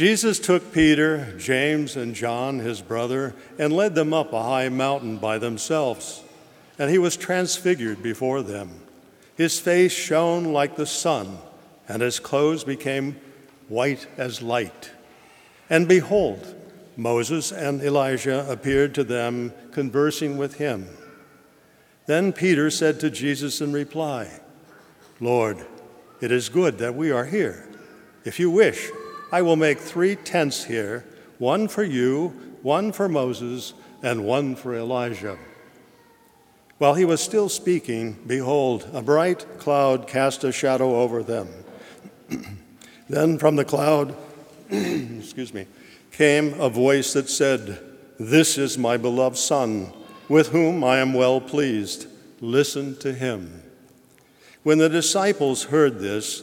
Jesus took Peter, James, and John, his brother, and led them up a high mountain by themselves. And he was transfigured before them. His face shone like the sun, and his clothes became white as light. And behold, Moses and Elijah appeared to them, conversing with him. Then Peter said to Jesus in reply, Lord, it is good that we are here. If you wish, I will make three tents here one for you, one for Moses, and one for Elijah. While he was still speaking, behold, a bright cloud cast a shadow over them. then from the cloud, excuse me, came a voice that said, This is my beloved Son, with whom I am well pleased. Listen to him. When the disciples heard this,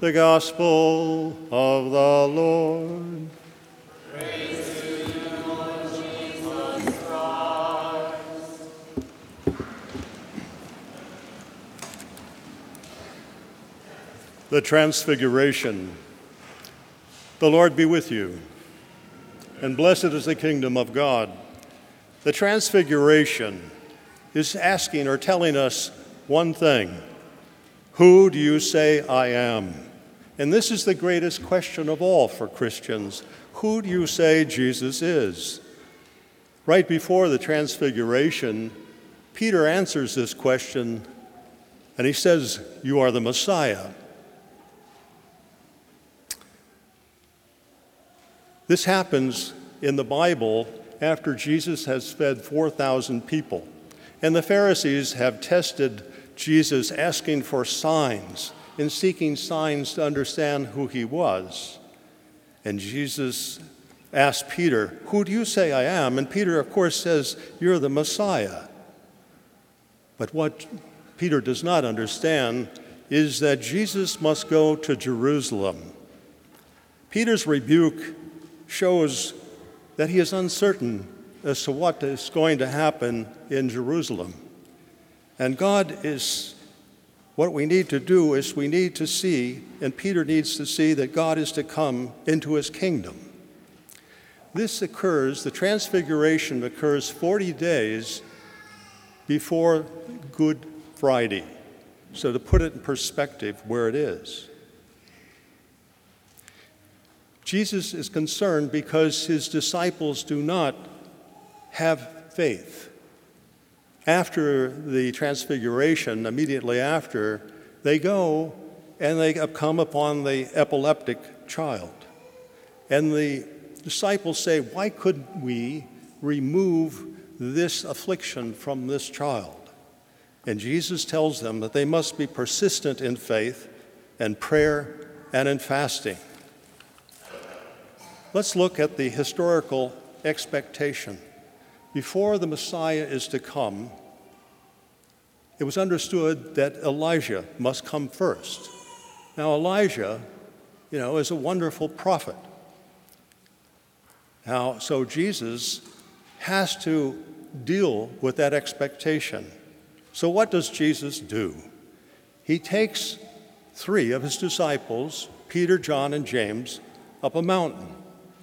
The Gospel of the Lord. The Transfiguration. The Lord be with you, and blessed is the kingdom of God. The Transfiguration is asking or telling us one thing Who do you say I am? And this is the greatest question of all for Christians. Who do you say Jesus is? Right before the Transfiguration, Peter answers this question and he says, You are the Messiah. This happens in the Bible after Jesus has fed 4,000 people. And the Pharisees have tested Jesus asking for signs in seeking signs to understand who he was. And Jesus asked Peter, Who do you say I am? And Peter, of course, says, You're the Messiah. But what Peter does not understand is that Jesus must go to Jerusalem. Peter's rebuke shows that he is uncertain as to what is going to happen in Jerusalem. And God is what we need to do is we need to see, and Peter needs to see, that God is to come into his kingdom. This occurs, the transfiguration occurs 40 days before Good Friday. So, to put it in perspective, where it is. Jesus is concerned because his disciples do not have faith after the transfiguration, immediately after, they go and they come upon the epileptic child. And the disciples say, Why couldn't we remove this affliction from this child? And Jesus tells them that they must be persistent in faith and prayer and in fasting. Let's look at the historical expectation. Before the Messiah is to come, it was understood that Elijah must come first. Now, Elijah, you know, is a wonderful prophet. Now, so Jesus has to deal with that expectation. So, what does Jesus do? He takes three of his disciples, Peter, John, and James, up a mountain.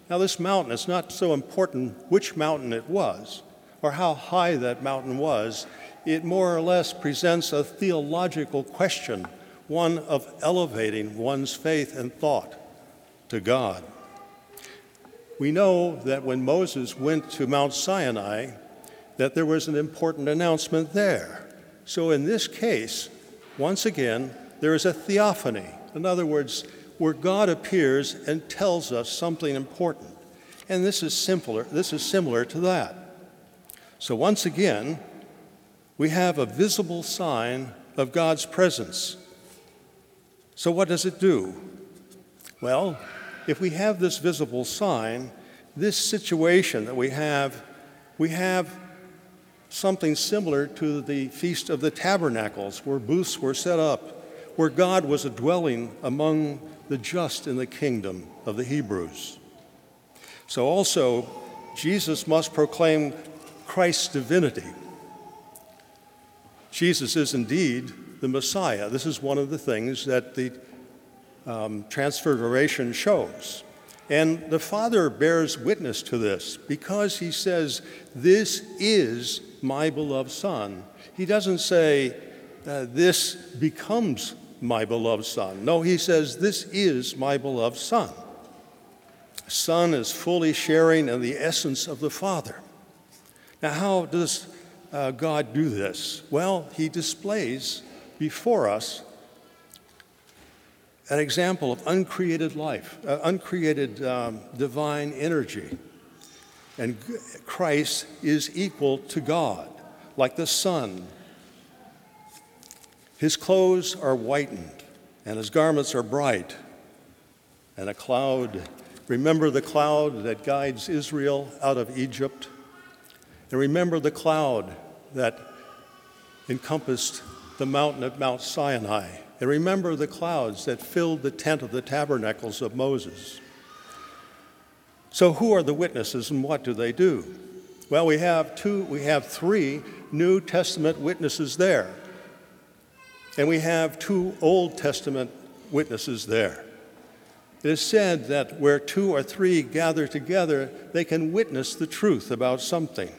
Now, this mountain, it's not so important which mountain it was or how high that mountain was. It more or less presents a theological question, one of elevating one's faith and thought to God. We know that when Moses went to Mount Sinai, that there was an important announcement there. So in this case, once again, there is a theophany. In other words, where God appears and tells us something important. And this is simpler, this is similar to that. So once again, we have a visible sign of God's presence. So what does it do? Well, if we have this visible sign, this situation that we have, we have something similar to the Feast of the Tabernacles, where booths were set up, where God was a dwelling among the just in the kingdom of the Hebrews. So also, Jesus must proclaim Christ's divinity. Jesus is indeed the Messiah. This is one of the things that the um, Transfiguration shows. And the Father bears witness to this because he says, This is my beloved Son. He doesn't say, uh, This becomes my beloved Son. No, he says, This is my beloved Son. Son is fully sharing in the essence of the Father. Now, how does uh, God do this? Well, he displays before us an example of uncreated life, uh, uncreated um, divine energy. And Christ is equal to God, like the sun. His clothes are whitened, and his garments are bright. And a cloud, remember the cloud that guides Israel out of Egypt? And remember the cloud that encompassed the mountain of Mount Sinai and remember the clouds that filled the tent of the tabernacles of Moses. So, who are the witnesses and what do they do? Well, we have two, we have three New Testament witnesses there. And we have two Old Testament witnesses there. It is said that where two or three gather together, they can witness the truth about something.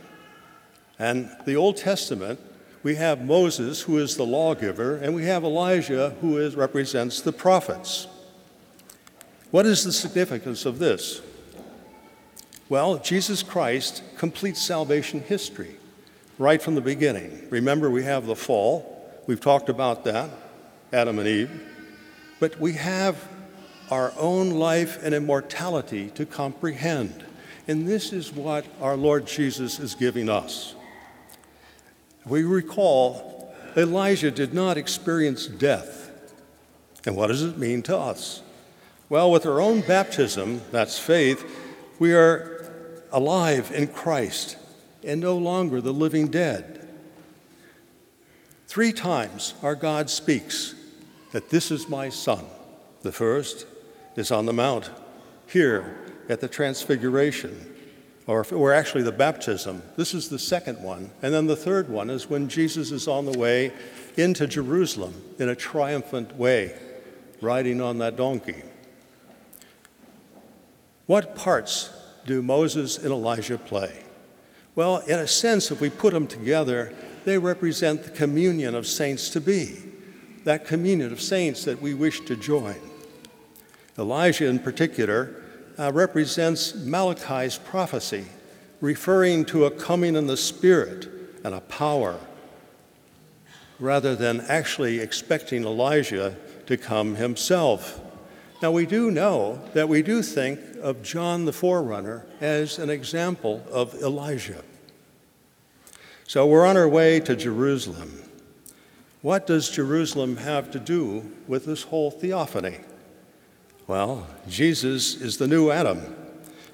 And the Old Testament we have Moses, who is the lawgiver, and we have Elijah, who is, represents the prophets. What is the significance of this? Well, Jesus Christ completes salvation history right from the beginning. Remember, we have the fall. We've talked about that, Adam and Eve. But we have our own life and immortality to comprehend. And this is what our Lord Jesus is giving us. We recall Elijah did not experience death. And what does it mean to us? Well, with our own baptism, that's faith, we are alive in Christ and no longer the living dead. Three times our God speaks that this is my son. The first is on the mount here at the Transfiguration or, or actually the baptism. This is the second one. And then the third one is when Jesus is on the way into Jerusalem in a triumphant way, riding on that donkey. What parts do Moses and Elijah play? Well, in a sense, if we put them together, they represent the communion of saints to be, that communion of saints that we wish to join. Elijah, in particular, uh, represents Malachi's prophecy, referring to a coming in the Spirit and a power, rather than actually expecting Elijah to come himself. Now, we do know that we do think of John the forerunner as an example of Elijah. So we're on our way to Jerusalem. What does Jerusalem have to do with this whole theophany? Well, Jesus is the new Adam,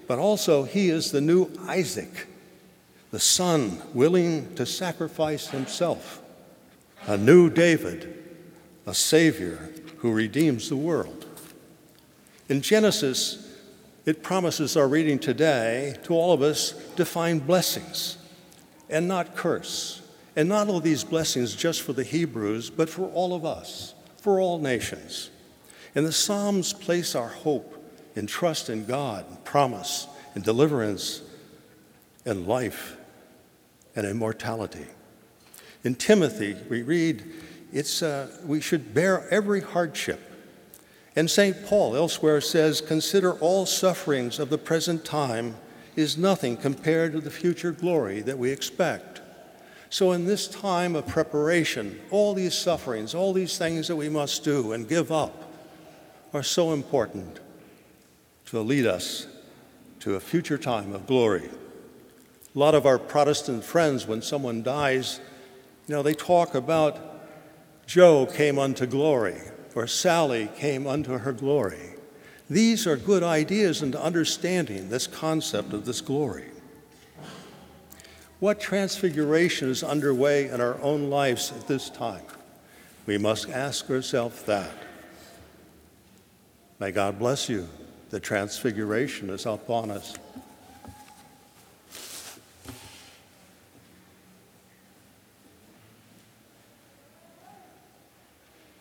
but also he is the new Isaac, the son willing to sacrifice himself, a new David, a Savior who redeems the world. In Genesis, it promises our reading today to all of us to find blessings and not curse. And not all these blessings just for the Hebrews, but for all of us, for all nations. And the Psalms place our hope and trust in God, and promise, and deliverance, and life, and immortality. In Timothy, we read, it's, uh, we should bear every hardship. And St. Paul elsewhere says, Consider all sufferings of the present time is nothing compared to the future glory that we expect. So, in this time of preparation, all these sufferings, all these things that we must do and give up, are so important to lead us to a future time of glory. A lot of our Protestant friends, when someone dies, you know, they talk about Joe came unto glory or Sally came unto her glory. These are good ideas into understanding this concept of this glory. What transfiguration is underway in our own lives at this time? We must ask ourselves that. May God bless you. The transfiguration is upon us.